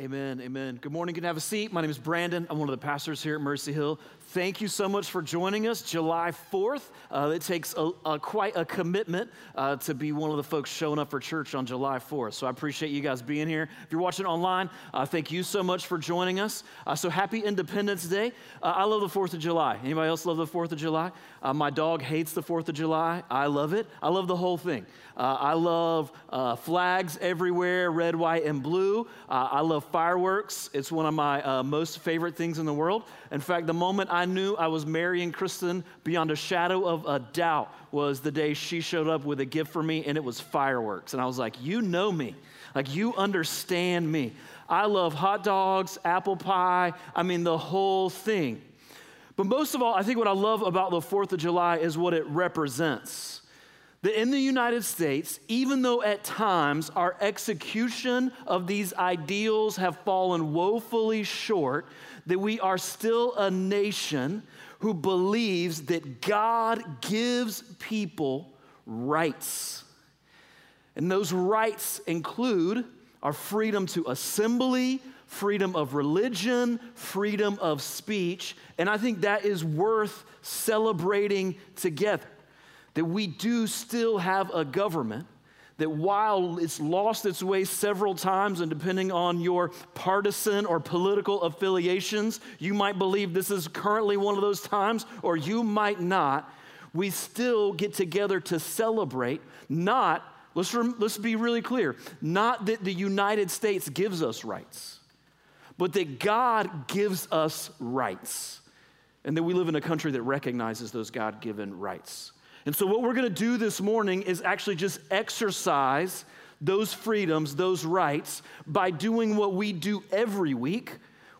Amen. Amen. Good morning. You can have a seat. My name is Brandon. I'm one of the pastors here at Mercy Hill. Thank you so much for joining us July 4th. Uh, it takes a, a, quite a commitment uh, to be one of the folks showing up for church on July 4th. So I appreciate you guys being here. If you're watching online, uh, thank you so much for joining us. Uh, so happy Independence Day. Uh, I love the 4th of July. Anybody else love the 4th of July? Uh, my dog hates the 4th of July. I love it. I love the whole thing. I love flags everywhere, red, white, and blue. I love fireworks. It's one of my uh, most favorite things in the world. In fact, the moment I knew I was marrying Kristen beyond a shadow of a doubt was the day she showed up with a gift for me, and it was fireworks. And I was like, You know me. Like, you understand me. I love hot dogs, apple pie, I mean, the whole thing. But most of all, I think what I love about the 4th of July is what it represents. That in the United States, even though at times our execution of these ideals have fallen woefully short, that we are still a nation who believes that God gives people rights. And those rights include our freedom to assembly, freedom of religion, freedom of speech. And I think that is worth celebrating together. That we do still have a government that while it's lost its way several times, and depending on your partisan or political affiliations, you might believe this is currently one of those times, or you might not, we still get together to celebrate, not, let's, rem- let's be really clear, not that the United States gives us rights, but that God gives us rights, and that we live in a country that recognizes those God given rights. And so, what we're going to do this morning is actually just exercise those freedoms, those rights, by doing what we do every week,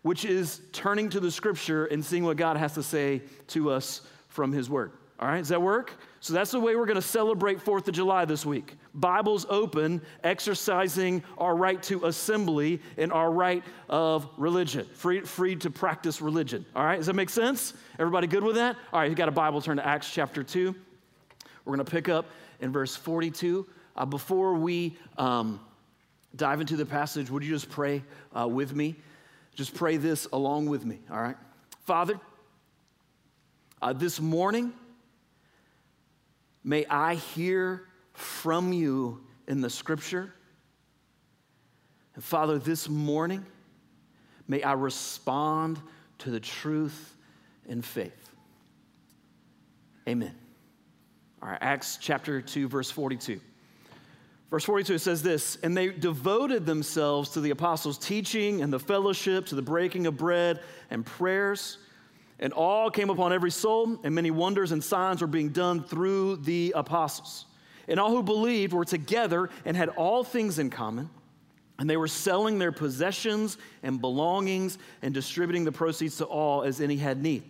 which is turning to the scripture and seeing what God has to say to us from His Word. All right, does that work? So that's the way we're going to celebrate 4th of July this week. Bibles open, exercising our right to assembly and our right of religion, free, free to practice religion. All right, does that make sense? Everybody good with that? All right, you got a Bible, turn to Acts chapter 2. We're going to pick up in verse 42. Uh, before we um, dive into the passage, would you just pray uh, with me? Just pray this along with me, all right? Father, uh, this morning, may I hear from you in the scripture. And Father, this morning, may I respond to the truth in faith. Amen. All right, Acts chapter 2, verse 42. Verse 42 says this And they devoted themselves to the apostles' teaching and the fellowship, to the breaking of bread and prayers. And all came upon every soul, and many wonders and signs were being done through the apostles. And all who believed were together and had all things in common. And they were selling their possessions and belongings and distributing the proceeds to all as any had need.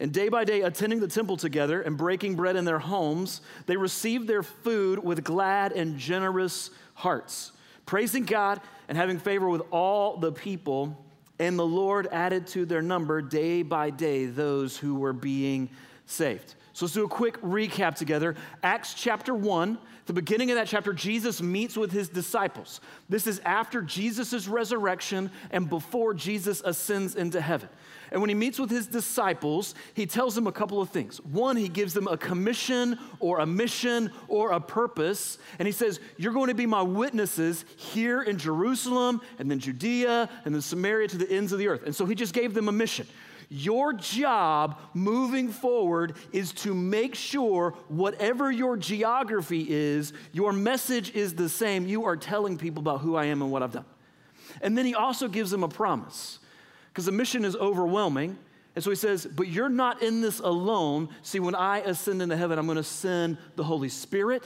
And day by day, attending the temple together and breaking bread in their homes, they received their food with glad and generous hearts, praising God and having favor with all the people. And the Lord added to their number day by day those who were being saved. So let's do a quick recap together. Acts chapter 1, the beginning of that chapter, Jesus meets with his disciples. This is after Jesus' resurrection and before Jesus ascends into heaven. And when he meets with his disciples, he tells them a couple of things. One, he gives them a commission or a mission or a purpose. And he says, You're going to be my witnesses here in Jerusalem and then Judea and then Samaria to the ends of the earth. And so he just gave them a mission. Your job moving forward is to make sure whatever your geography is, your message is the same. You are telling people about who I am and what I've done. And then he also gives them a promise because the mission is overwhelming. And so he says, But you're not in this alone. See, when I ascend into heaven, I'm going to send the Holy Spirit.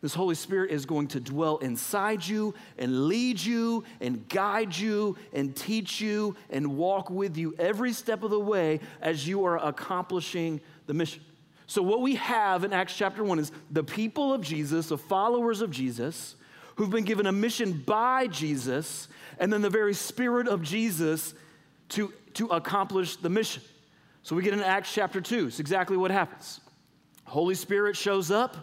This Holy Spirit is going to dwell inside you and lead you and guide you and teach you and walk with you every step of the way as you are accomplishing the mission. So, what we have in Acts chapter 1 is the people of Jesus, the followers of Jesus, who've been given a mission by Jesus, and then the very Spirit of Jesus to, to accomplish the mission. So we get in Acts chapter 2. It's exactly what happens. Holy Spirit shows up,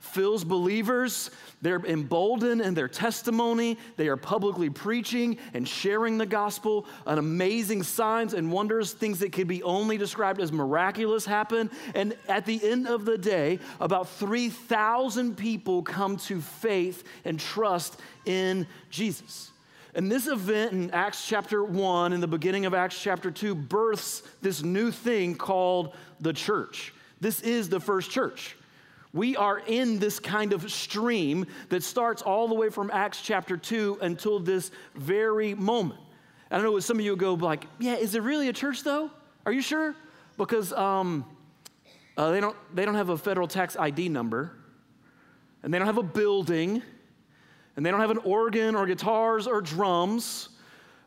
fills believers. They're emboldened in their testimony. They are publicly preaching and sharing the gospel. An amazing signs and wonders, things that could be only described as miraculous, happen. And at the end of the day, about 3,000 people come to faith and trust in Jesus. And this event in Acts chapter 1, in the beginning of Acts chapter 2, births this new thing called the church. This is the first church. We are in this kind of stream that starts all the way from Acts chapter 2 until this very moment. I don't know some of you go like, yeah, is it really a church though? Are you sure? Because um, uh, they, don't, they don't have a federal tax ID number, and they don't have a building, and they don't have an organ or guitars or drums,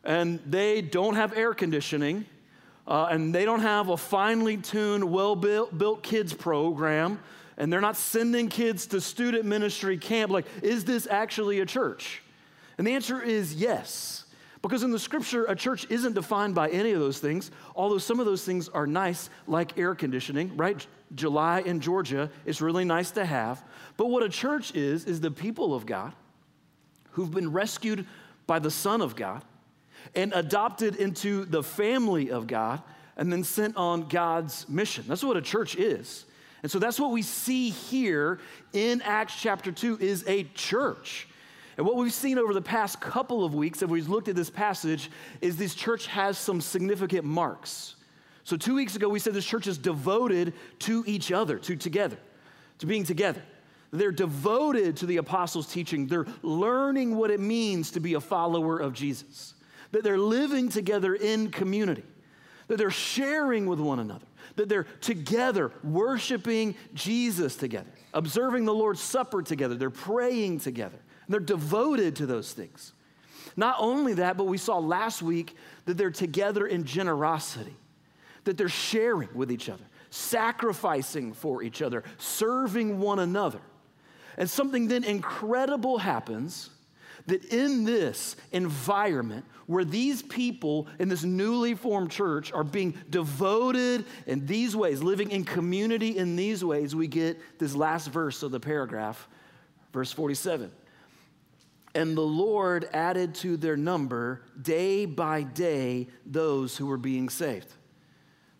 and they don't have air conditioning, uh, and they don't have a finely tuned, well built kids program and they're not sending kids to student ministry camp. Like, is this actually a church? And the answer is yes. Because in the scripture, a church isn't defined by any of those things, although some of those things are nice, like air conditioning, right? July in Georgia is really nice to have. But what a church is, is the people of God who've been rescued by the Son of God and adopted into the family of God and then sent on God's mission. That's what a church is. And so that's what we see here in Acts chapter 2 is a church. And what we've seen over the past couple of weeks, as we've looked at this passage, is this church has some significant marks. So, two weeks ago, we said this church is devoted to each other, to together, to being together. They're devoted to the apostles' teaching. They're learning what it means to be a follower of Jesus. That they're living together in community. That they're sharing with one another that they're together, worshiping Jesus together, observing the Lord's Supper together, they're praying together, and they're devoted to those things. Not only that, but we saw last week that they're together in generosity, that they're sharing with each other, sacrificing for each other, serving one another. And something then incredible happens that in this environment where these people in this newly formed church are being devoted in these ways, living in community in these ways, we get this last verse of the paragraph, verse 47. And the Lord added to their number day by day those who were being saved.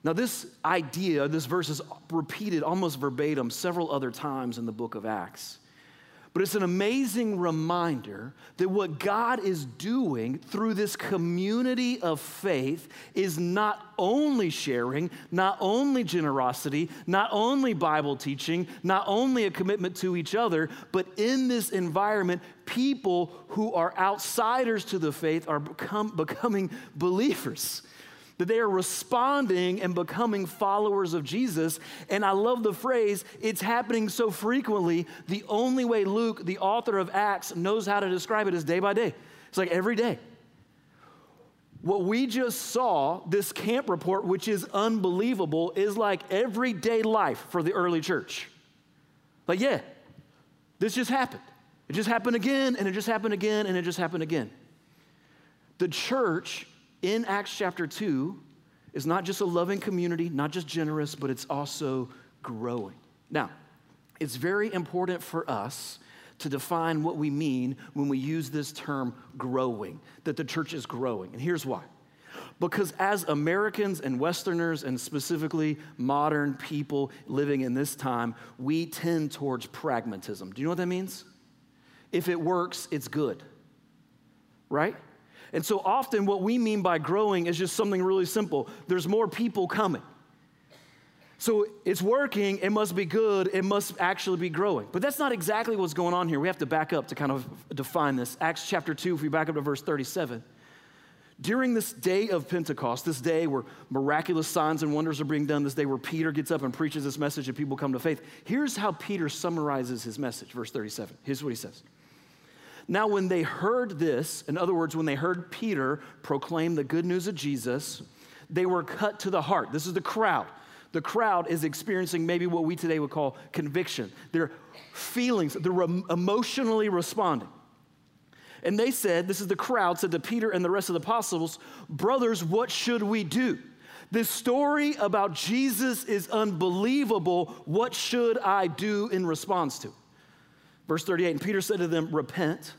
Now, this idea, this verse is repeated almost verbatim several other times in the book of Acts. But it's an amazing reminder that what God is doing through this community of faith is not only sharing, not only generosity, not only Bible teaching, not only a commitment to each other, but in this environment, people who are outsiders to the faith are become, becoming believers that they are responding and becoming followers of Jesus. And I love the phrase, it's happening so frequently. The only way Luke, the author of Acts, knows how to describe it is day by day. It's like every day. What we just saw, this camp report, which is unbelievable, is like everyday life for the early church. Like, yeah, this just happened. It just happened again, and it just happened again, and it just happened again. The church in Acts chapter 2 is not just a loving community, not just generous, but it's also growing. Now, it's very important for us to define what we mean when we use this term growing, that the church is growing. And here's why. Because as Americans and Westerners, and specifically modern people living in this time, we tend towards pragmatism. Do you know what that means? If it works, it's good, right? And so often, what we mean by growing is just something really simple there's more people coming. So it's working, it must be good, it must actually be growing. But that's not exactly what's going on here. We have to back up to kind of define this. Acts chapter 2, if we back up to verse 37. During this day of Pentecost, this day where miraculous signs and wonders are being done, this day where Peter gets up and preaches this message and people come to faith, here's how Peter summarizes his message, verse 37. Here's what he says now, when they heard this, in other words, when they heard Peter proclaim the good news of Jesus, they were cut to the heart. This is the crowd. The crowd is experiencing maybe what we today would call conviction. Their feelings, they're emotionally responding. And they said, This is the crowd, said to Peter and the rest of the apostles, Brothers, what should we do? This story about Jesus is unbelievable. What should I do in response to? Verse 38 And Peter said to them, Repent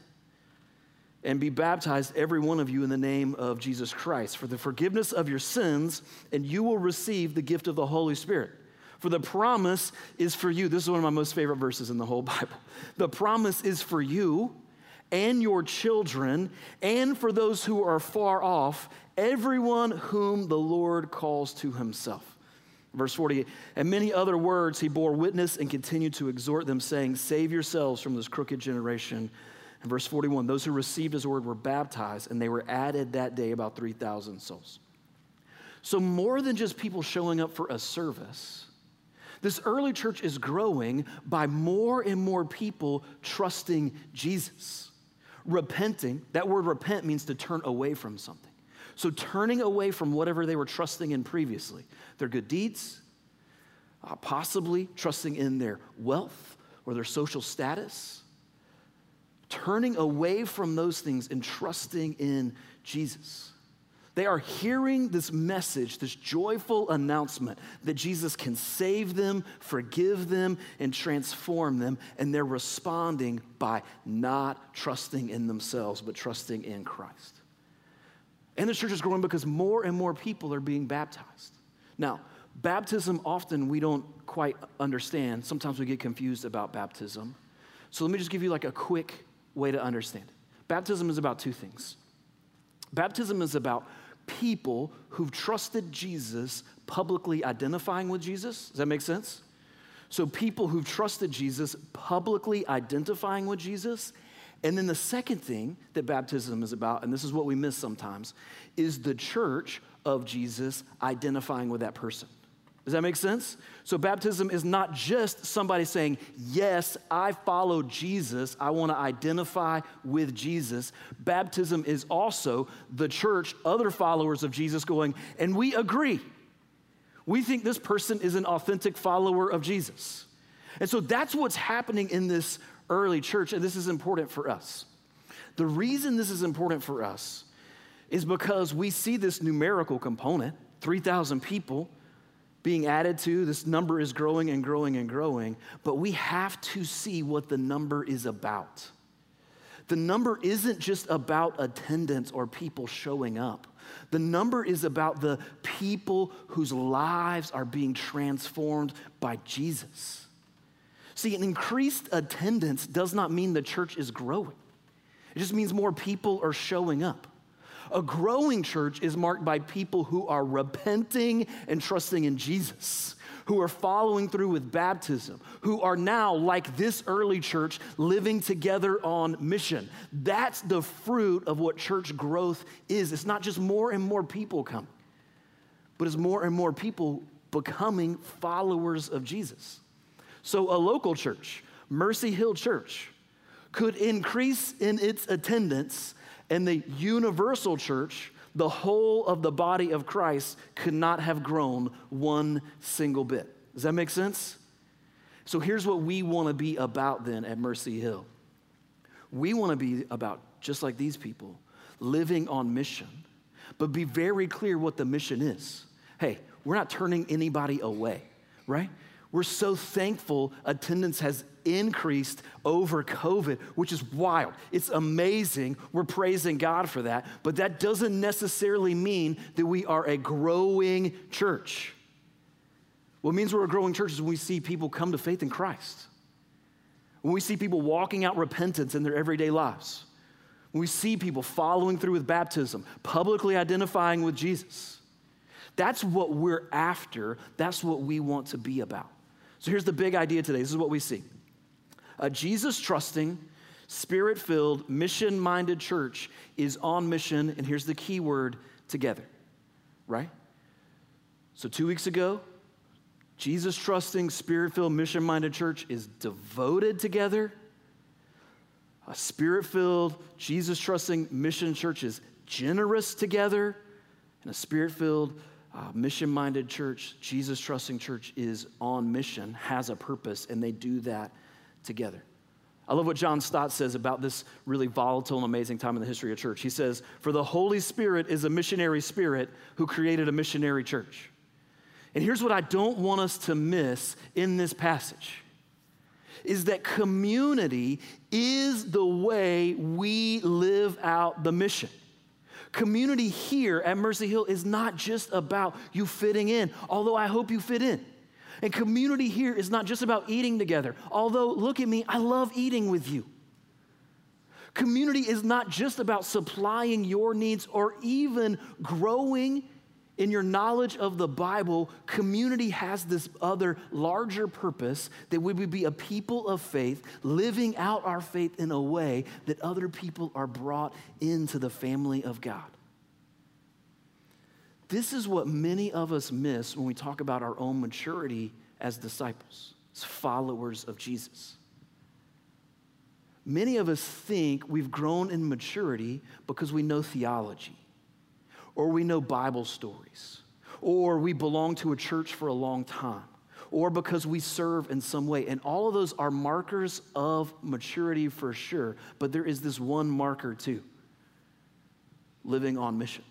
and be baptized, every one of you, in the name of Jesus Christ, for the forgiveness of your sins, and you will receive the gift of the Holy Spirit. For the promise is for you. This is one of my most favorite verses in the whole Bible. The promise is for you and your children, and for those who are far off, everyone whom the Lord calls to himself. Verse 48, and many other words he bore witness and continued to exhort them, saying, Save yourselves from this crooked generation. And verse 41, those who received his word were baptized, and they were added that day about 3,000 souls. So, more than just people showing up for a service, this early church is growing by more and more people trusting Jesus, repenting. That word repent means to turn away from something. So, turning away from whatever they were trusting in previously, their good deeds, uh, possibly trusting in their wealth or their social status, turning away from those things and trusting in Jesus. They are hearing this message, this joyful announcement that Jesus can save them, forgive them, and transform them, and they're responding by not trusting in themselves, but trusting in Christ. And the church is growing because more and more people are being baptized. Now, baptism often we don't quite understand. Sometimes we get confused about baptism. So let me just give you like a quick way to understand it. Baptism is about two things. Baptism is about people who've trusted Jesus publicly identifying with Jesus. Does that make sense? So, people who've trusted Jesus publicly identifying with Jesus and then the second thing that baptism is about, and this is what we miss sometimes, is the church of Jesus identifying with that person. Does that make sense? So, baptism is not just somebody saying, Yes, I follow Jesus. I want to identify with Jesus. Baptism is also the church, other followers of Jesus going, and we agree. We think this person is an authentic follower of Jesus. And so that's what's happening in this early church, and this is important for us. The reason this is important for us is because we see this numerical component 3,000 people being added to. This number is growing and growing and growing, but we have to see what the number is about. The number isn't just about attendance or people showing up. The number is about the people whose lives are being transformed by Jesus. See, an increased attendance does not mean the church is growing, it just means more people are showing up. A growing church is marked by people who are repenting and trusting in Jesus, who are following through with baptism, who are now, like this early church, living together on mission. That's the fruit of what church growth is. It's not just more and more people coming, but it's more and more people becoming followers of Jesus. So, a local church, Mercy Hill Church, could increase in its attendance, and the universal church, the whole of the body of Christ, could not have grown one single bit. Does that make sense? So, here's what we want to be about then at Mercy Hill we want to be about, just like these people, living on mission, but be very clear what the mission is. Hey, we're not turning anybody away, right? We're so thankful attendance has increased over COVID, which is wild. It's amazing. We're praising God for that. But that doesn't necessarily mean that we are a growing church. What means we're a growing church is when we see people come to faith in Christ, when we see people walking out repentance in their everyday lives, when we see people following through with baptism, publicly identifying with Jesus. That's what we're after. That's what we want to be about. So here's the big idea today. This is what we see a Jesus trusting, spirit filled, mission minded church is on mission, and here's the key word together, right? So two weeks ago, Jesus trusting, spirit filled, mission minded church is devoted together. A spirit filled, Jesus trusting mission church is generous together. And a spirit filled, uh, mission minded church, Jesus trusting church is on mission, has a purpose, and they do that together. I love what John Stott says about this really volatile and amazing time in the history of church. He says, For the Holy Spirit is a missionary spirit who created a missionary church. And here's what I don't want us to miss in this passage is that community is the way we live out the mission. Community here at Mercy Hill is not just about you fitting in, although I hope you fit in. And community here is not just about eating together, although look at me, I love eating with you. Community is not just about supplying your needs or even growing in your knowledge of the Bible, community has this other larger purpose that we would be a people of faith, living out our faith in a way that other people are brought into the family of God. This is what many of us miss when we talk about our own maturity as disciples, as followers of Jesus. Many of us think we've grown in maturity because we know theology or we know Bible stories, or we belong to a church for a long time, or because we serve in some way. And all of those are markers of maturity for sure, but there is this one marker too living on mission.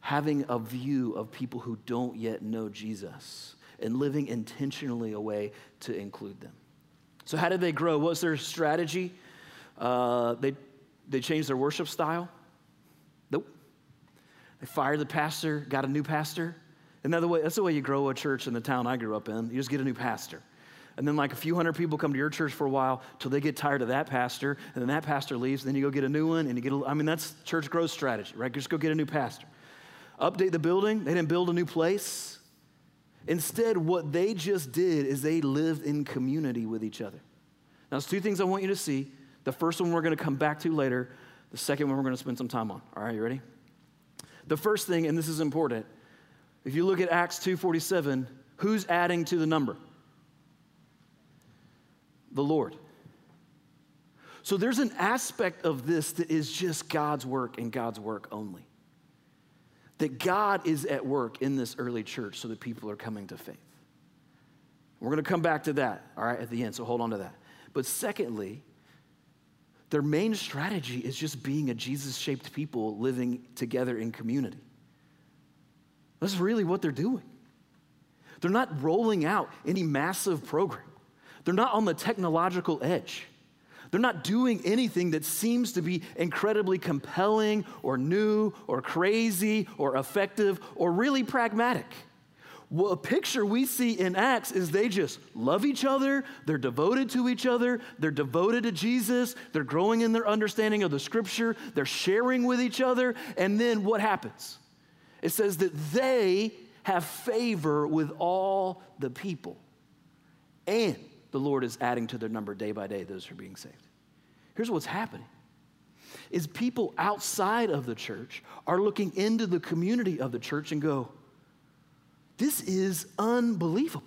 Having a view of people who don't yet know Jesus and living intentionally a way to include them. So, how did they grow? What was their strategy? Uh, they, they changed their worship style. They fired the pastor, got a new pastor. Another way, that's the way you grow a church in the town I grew up in. You just get a new pastor. And then, like a few hundred people come to your church for a while till they get tired of that pastor, and then that pastor leaves. Then you go get a new one, and you get. A, I mean, that's church growth strategy, right? Just go get a new pastor. Update the building. They didn't build a new place. Instead, what they just did is they lived in community with each other. Now, there's two things I want you to see. The first one we're going to come back to later. The second one we're going to spend some time on. All right, you ready? The first thing, and this is important, if you look at Acts 2:47, who's adding to the number? The Lord. So there's an aspect of this that is just God's work and God's work only. That God is at work in this early church so that people are coming to faith. We're going to come back to that, all right, at the end, so hold on to that. But secondly, their main strategy is just being a Jesus shaped people living together in community. That's really what they're doing. They're not rolling out any massive program, they're not on the technological edge. They're not doing anything that seems to be incredibly compelling or new or crazy or effective or really pragmatic. Well, a picture we see in Acts is they just love each other, they're devoted to each other, they're devoted to Jesus, they're growing in their understanding of the scripture, they're sharing with each other, and then what happens? It says that they have favor with all the people. And the Lord is adding to their number day by day those who are being saved. Here's what's happening is people outside of the church are looking into the community of the church and go, this is unbelievable.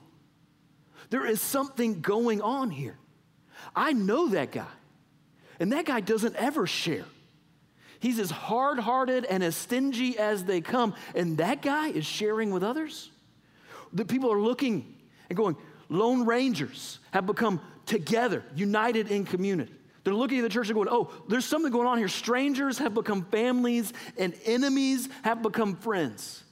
There is something going on here. I know that guy, and that guy doesn't ever share. He's as hard hearted and as stingy as they come, and that guy is sharing with others. The people are looking and going, Lone Rangers have become together, united in community. They're looking at the church and going, oh, there's something going on here. Strangers have become families, and enemies have become friends.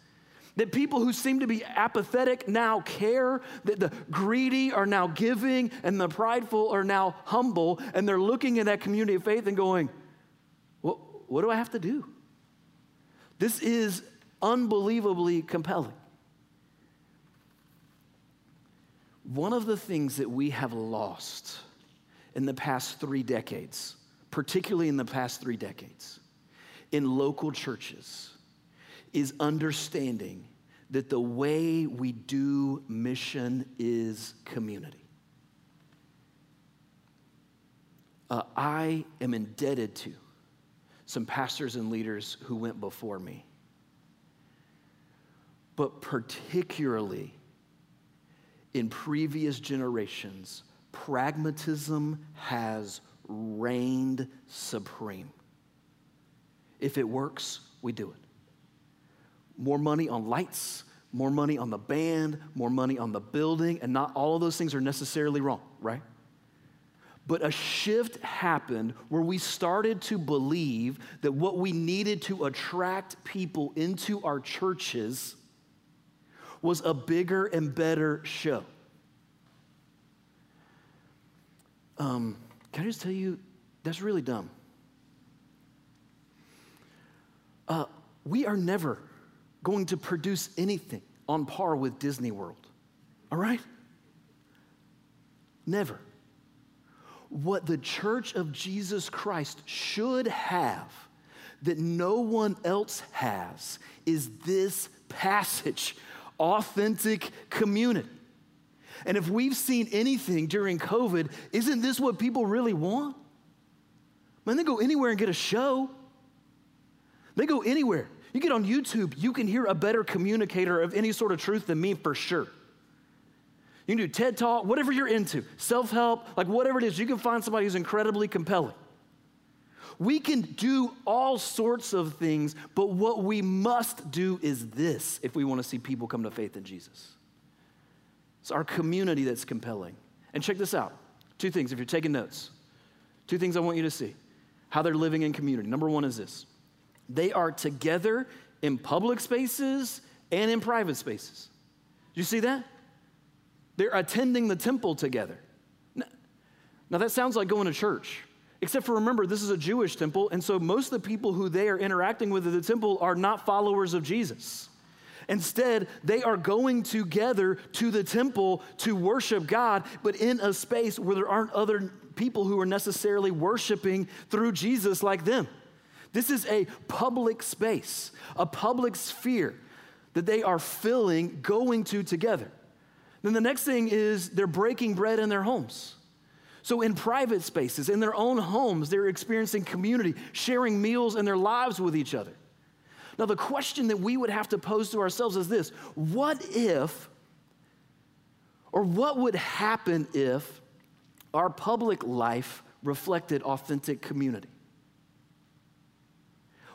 That people who seem to be apathetic now care, that the greedy are now giving, and the prideful are now humble, and they're looking at that community of faith and going, well, What do I have to do? This is unbelievably compelling. One of the things that we have lost in the past three decades, particularly in the past three decades, in local churches, is understanding that the way we do mission is community. Uh, I am indebted to some pastors and leaders who went before me, but particularly in previous generations, pragmatism has reigned supreme. If it works, we do it more money on lights, more money on the band, more money on the building, and not all of those things are necessarily wrong, right? But a shift happened where we started to believe that what we needed to attract people into our churches was a bigger and better show. Um, can I just tell you, that's really dumb. Uh, we are never going to produce anything on par with Disney World. All right? Never. What the church of Jesus Christ should have that no one else has is this passage authentic community. And if we've seen anything during COVID, isn't this what people really want? Man, they go anywhere and get a show. They go anywhere. You get on YouTube, you can hear a better communicator of any sort of truth than me for sure. You can do TED Talk, whatever you're into, self help, like whatever it is, you can find somebody who's incredibly compelling. We can do all sorts of things, but what we must do is this if we want to see people come to faith in Jesus. It's our community that's compelling. And check this out two things if you're taking notes. Two things I want you to see how they're living in community. Number one is this they are together in public spaces and in private spaces. Do you see that? They're attending the temple together. Now, that sounds like going to church. Except for remember, this is a Jewish temple, and so most of the people who they are interacting with at the temple are not followers of Jesus. Instead, they are going together to the temple to worship God, but in a space where there aren't other people who are necessarily worshiping through Jesus like them. This is a public space, a public sphere that they are filling, going to together. Then the next thing is they're breaking bread in their homes. So, in private spaces, in their own homes, they're experiencing community, sharing meals and their lives with each other. Now, the question that we would have to pose to ourselves is this What if, or what would happen if our public life reflected authentic community?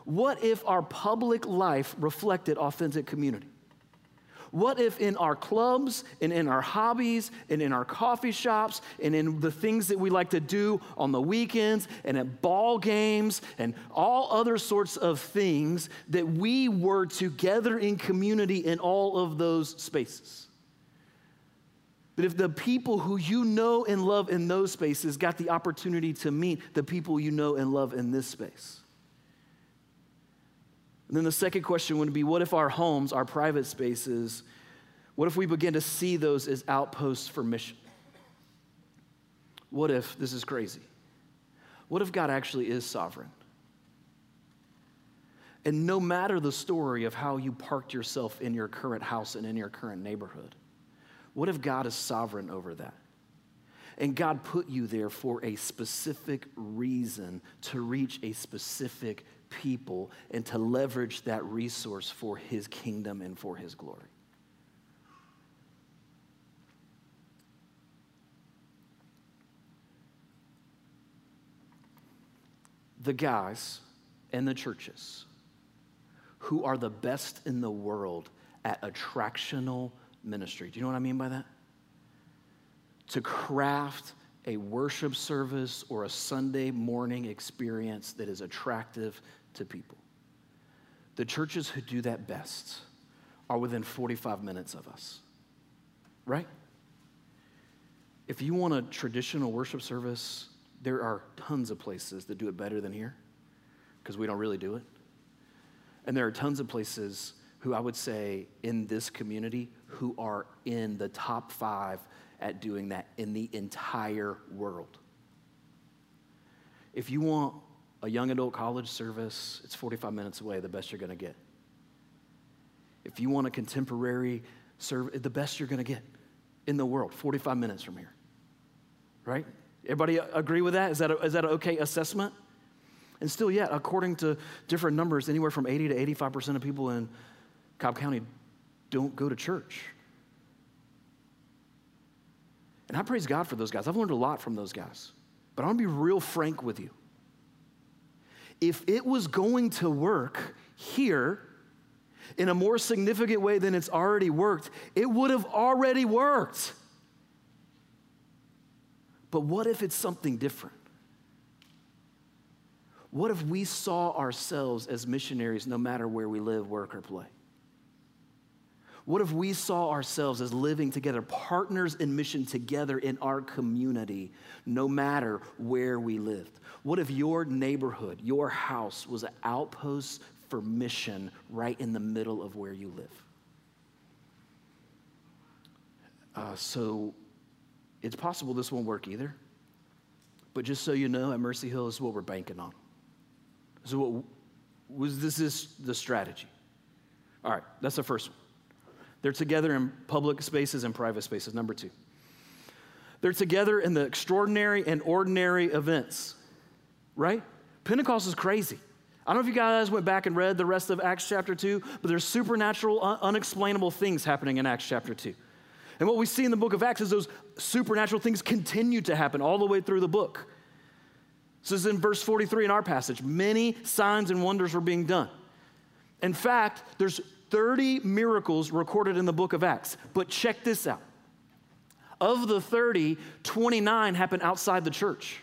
What if our public life reflected authentic community? What if in our clubs and in our hobbies and in our coffee shops and in the things that we like to do on the weekends and at ball games and all other sorts of things that we were together in community in all of those spaces? That if the people who you know and love in those spaces got the opportunity to meet the people you know and love in this space. And then the second question would be what if our homes, our private spaces, what if we begin to see those as outposts for mission? What if, this is crazy, what if God actually is sovereign? And no matter the story of how you parked yourself in your current house and in your current neighborhood, what if God is sovereign over that? And God put you there for a specific reason to reach a specific people and to leverage that resource for his kingdom and for his glory. The guys and the churches who are the best in the world at attractional ministry. Do you know what I mean by that? To craft a worship service or a Sunday morning experience that is attractive to people. The churches who do that best are within 45 minutes of us, right? If you want a traditional worship service, there are tons of places that do it better than here because we don't really do it. And there are tons of places who I would say in this community who are in the top five at doing that in the entire world. If you want a young adult college service, it's 45 minutes away, the best you're going to get. If you want a contemporary service, the best you're going to get in the world, 45 minutes from here. Right? Everybody agree with that? Is that, a, is that an okay assessment? And still, yet, according to different numbers, anywhere from 80 to 85% of people in Cobb County don't go to church. And I praise God for those guys. I've learned a lot from those guys. But I want to be real frank with you. If it was going to work here in a more significant way than it's already worked, it would have already worked. But what if it's something different? What if we saw ourselves as missionaries no matter where we live, work, or play? What if we saw ourselves as living together, partners in mission together in our community, no matter where we lived? What if your neighborhood, your house, was an outpost for mission right in the middle of where you live? Uh, so it's possible this won't work either. But just so you know, at Mercy Hill, this is what we're banking on. So, what was this is the strategy. All right, that's the first one. They're together in public spaces and private spaces. Number two, they're together in the extraordinary and ordinary events, right? Pentecost is crazy. I don't know if you guys went back and read the rest of Acts chapter 2, but there's supernatural, un- unexplainable things happening in Acts chapter 2. And what we see in the book of Acts is those supernatural things continue to happen all the way through the book. This is in verse 43 in our passage. Many signs and wonders were being done. In fact, there's 30 miracles recorded in the book of Acts. But check this out. Of the 30, 29 happen outside the church.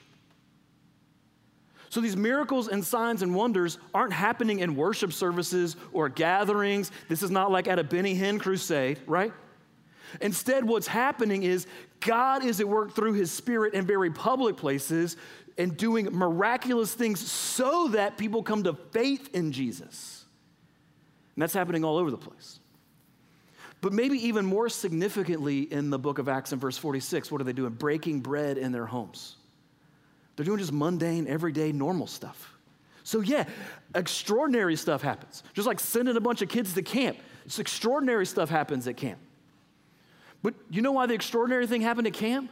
So these miracles and signs and wonders aren't happening in worship services or gatherings. This is not like at a Benny Hinn crusade, right? Instead, what's happening is God is at work through his spirit in very public places and doing miraculous things so that people come to faith in Jesus. And that's happening all over the place. But maybe even more significantly in the book of Acts in verse 46, what are they doing? Breaking bread in their homes. They're doing just mundane, everyday, normal stuff. So, yeah, extraordinary stuff happens. Just like sending a bunch of kids to camp, it's extraordinary stuff happens at camp. But you know why the extraordinary thing happened at camp?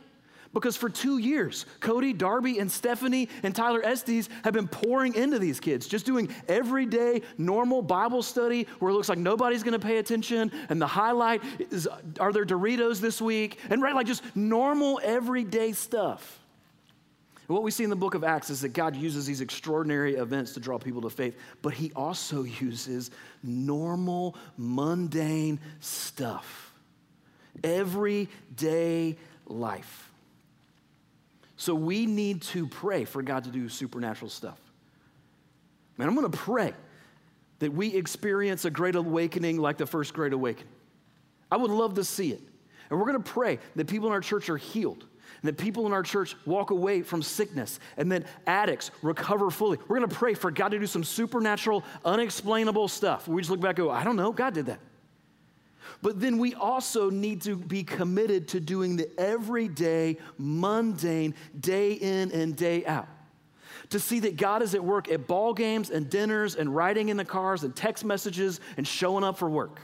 Because for two years, Cody, Darby, and Stephanie and Tyler Estes have been pouring into these kids, just doing everyday, normal Bible study where it looks like nobody's gonna pay attention. And the highlight is are there Doritos this week? And right, like just normal, everyday stuff. And what we see in the book of Acts is that God uses these extraordinary events to draw people to faith, but He also uses normal, mundane stuff, everyday life. So we need to pray for God to do supernatural stuff. Man, I'm going to pray that we experience a great awakening like the first great awakening. I would love to see it. And we're going to pray that people in our church are healed. And that people in our church walk away from sickness and that addicts recover fully. We're gonna pray for God to do some supernatural, unexplainable stuff. We just look back and go, I don't know, God did that. But then we also need to be committed to doing the everyday, mundane, day in and day out. To see that God is at work at ball games and dinners and riding in the cars and text messages and showing up for work.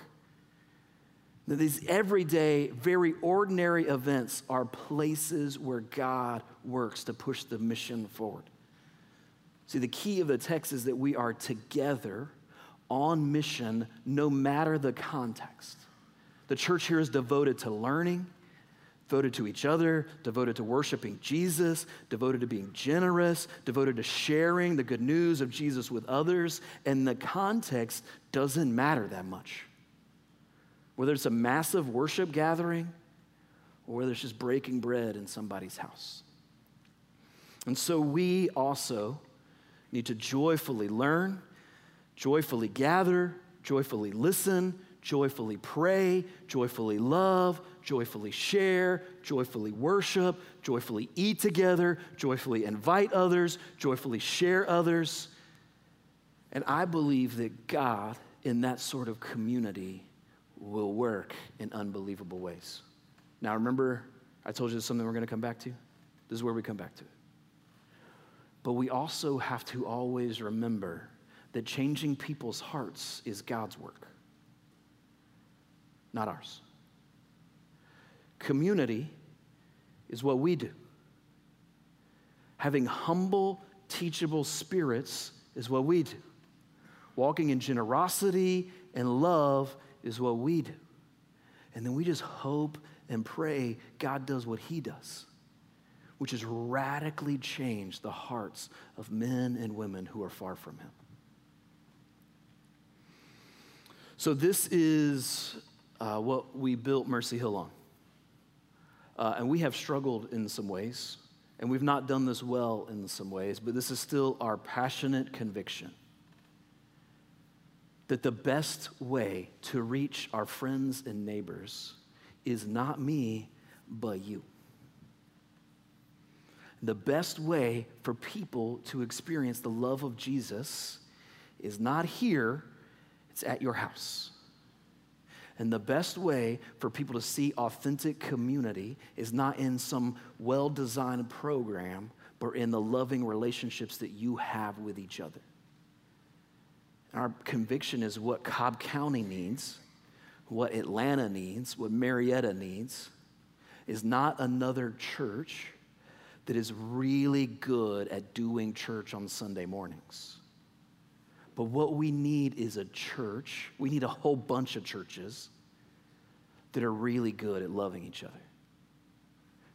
That these everyday, very ordinary events are places where God works to push the mission forward. See, the key of the text is that we are together on mission no matter the context. The church here is devoted to learning, devoted to each other, devoted to worshiping Jesus, devoted to being generous, devoted to sharing the good news of Jesus with others. And the context doesn't matter that much. Whether it's a massive worship gathering or whether it's just breaking bread in somebody's house. And so we also need to joyfully learn, joyfully gather, joyfully listen, joyfully pray, joyfully love, joyfully share, joyfully worship, joyfully eat together, joyfully invite others, joyfully share others. And I believe that God, in that sort of community, will work in unbelievable ways. Now, remember, I told you this something we're going to come back to? This is where we come back to it. But we also have to always remember that changing people's hearts is God's work not ours. Community is what we do. Having humble, teachable spirits is what we do. Walking in generosity and love is what we do. And then we just hope and pray God does what He does, which is radically change the hearts of men and women who are far from Him. So, this is uh, what we built Mercy Hill on. Uh, and we have struggled in some ways, and we've not done this well in some ways, but this is still our passionate conviction that the best way to reach our friends and neighbors is not me, but you. The best way for people to experience the love of Jesus is not here, it's at your house. And the best way for people to see authentic community is not in some well designed program, but in the loving relationships that you have with each other. Our conviction is what Cobb County needs, what Atlanta needs, what Marietta needs, is not another church that is really good at doing church on Sunday mornings. But what we need is a church, we need a whole bunch of churches that are really good at loving each other,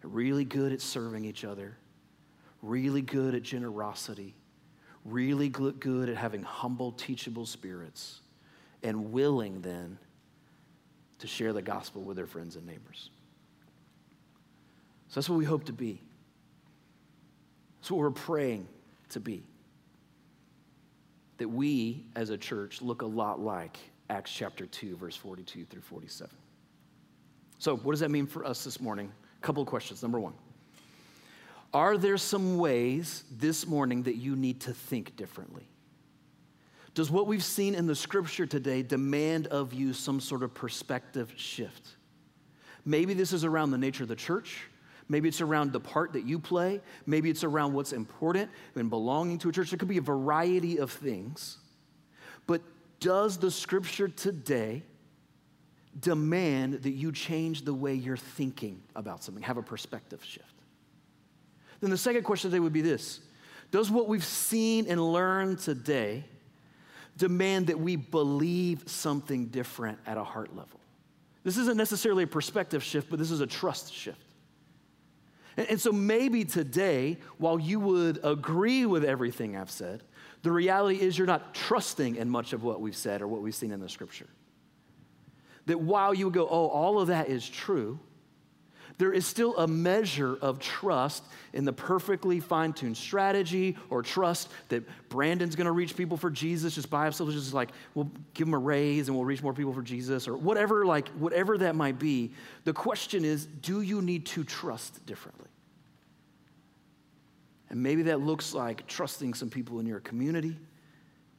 really good at serving each other, really good at generosity, really good at having humble, teachable spirits, and willing then to share the gospel with their friends and neighbors. So that's what we hope to be. That's what we're praying to be. That we as a church look a lot like Acts chapter 2, verse 42 through 47. So, what does that mean for us this morning? A couple of questions. Number one Are there some ways this morning that you need to think differently? Does what we've seen in the scripture today demand of you some sort of perspective shift? Maybe this is around the nature of the church. Maybe it's around the part that you play. Maybe it's around what's important in belonging to a church. There could be a variety of things. But does the scripture today demand that you change the way you're thinking about something, have a perspective shift? Then the second question today would be this Does what we've seen and learned today demand that we believe something different at a heart level? This isn't necessarily a perspective shift, but this is a trust shift. And, so maybe today, while you would agree with everything I've said, the reality is you're not trusting in much of what we've said or what we've seen in the scripture. That while you go, oh, all of that is true, there is still a measure of trust in the perfectly fine tuned strategy or trust that Brandon's gonna reach people for Jesus just by himself. Just like, we'll give him a raise and we'll reach more people for Jesus or whatever, like, whatever that might be. The question is do you need to trust differently? And maybe that looks like trusting some people in your community.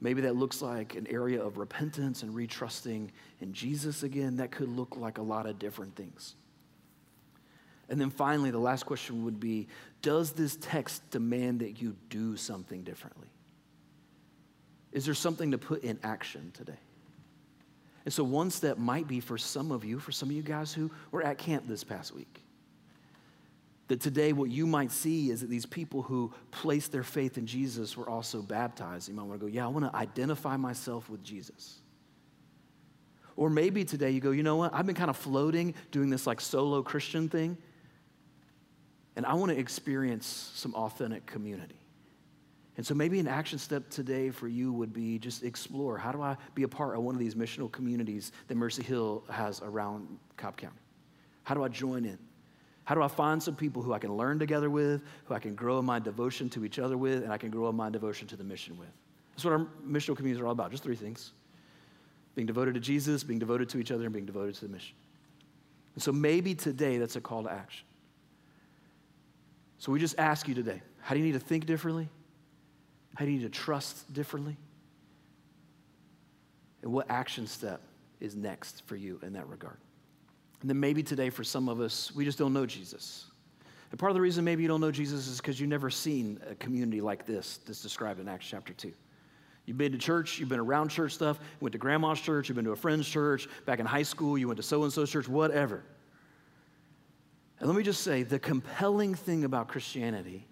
Maybe that looks like an area of repentance and retrusting in Jesus again. That could look like a lot of different things. And then finally, the last question would be Does this text demand that you do something differently? Is there something to put in action today? And so, one step might be for some of you, for some of you guys who were at camp this past week, that today what you might see is that these people who placed their faith in Jesus were also baptized. You might want to go, Yeah, I want to identify myself with Jesus. Or maybe today you go, You know what? I've been kind of floating, doing this like solo Christian thing. And I want to experience some authentic community. And so maybe an action step today for you would be just explore how do I be a part of one of these missional communities that Mercy Hill has around Cobb County? How do I join in? How do I find some people who I can learn together with, who I can grow in my devotion to each other with, and I can grow in my devotion to the mission with? That's what our missional communities are all about, just three things being devoted to Jesus, being devoted to each other, and being devoted to the mission. And so maybe today that's a call to action. So we just ask you today how do you need to think differently? How do you need to trust differently? And what action step is next for you in that regard? And then maybe today, for some of us, we just don't know Jesus. And part of the reason maybe you don't know Jesus is because you've never seen a community like this that's described in Acts chapter 2. You've been to church, you've been around church stuff, went to grandma's church, you've been to a friend's church, back in high school, you went to so and so's church, whatever. And let me just say the compelling thing about Christianity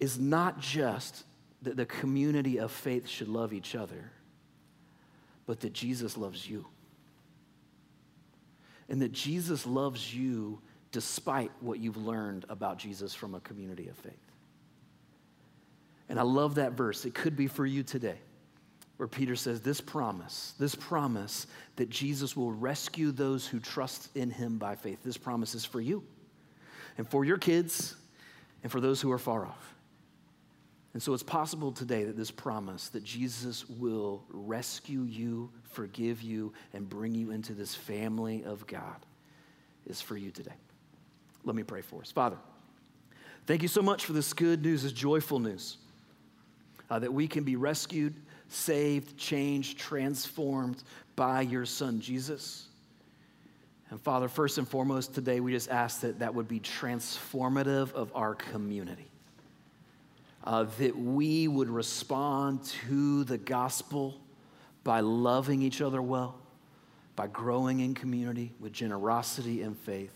is not just that the community of faith should love each other, but that Jesus loves you. And that Jesus loves you despite what you've learned about Jesus from a community of faith. And I love that verse. It could be for you today where Peter says, This promise, this promise that Jesus will rescue those who trust in him by faith, this promise is for you and for your kids and for those who are far off. And so it's possible today that this promise that Jesus will rescue you, forgive you, and bring you into this family of God is for you today. Let me pray for us. Father, thank you so much for this good news, this joyful news, uh, that we can be rescued, saved, changed, transformed by your Son, Jesus. And Father, first and foremost today, we just ask that that would be transformative of our community uh, that we would respond to the gospel by loving each other well, by growing in community with generosity and faith.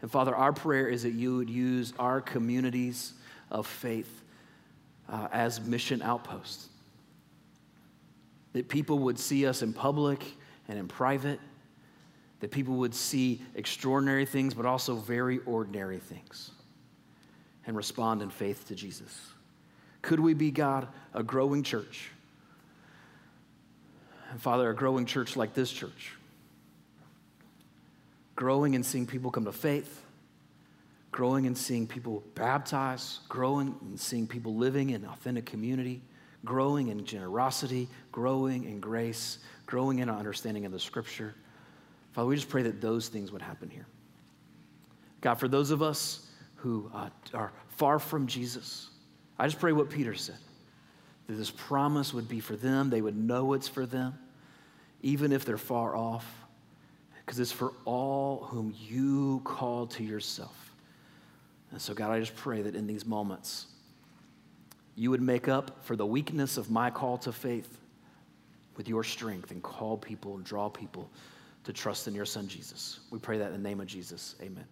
And Father, our prayer is that you would use our communities of faith uh, as mission outposts. That people would see us in public and in private, that people would see extraordinary things, but also very ordinary things, and respond in faith to Jesus. Could we be, God, a growing church? And Father, a growing church like this church. Growing and seeing people come to faith, growing and seeing people baptized, growing and seeing people living in authentic community, growing in generosity, growing in grace, growing in our understanding of the scripture. Father, we just pray that those things would happen here. God, for those of us who uh, are far from Jesus, I just pray what Peter said that this promise would be for them, they would know it's for them, even if they're far off, because it's for all whom you call to yourself. And so, God, I just pray that in these moments, you would make up for the weakness of my call to faith with your strength and call people and draw people to trust in your son Jesus. We pray that in the name of Jesus. Amen.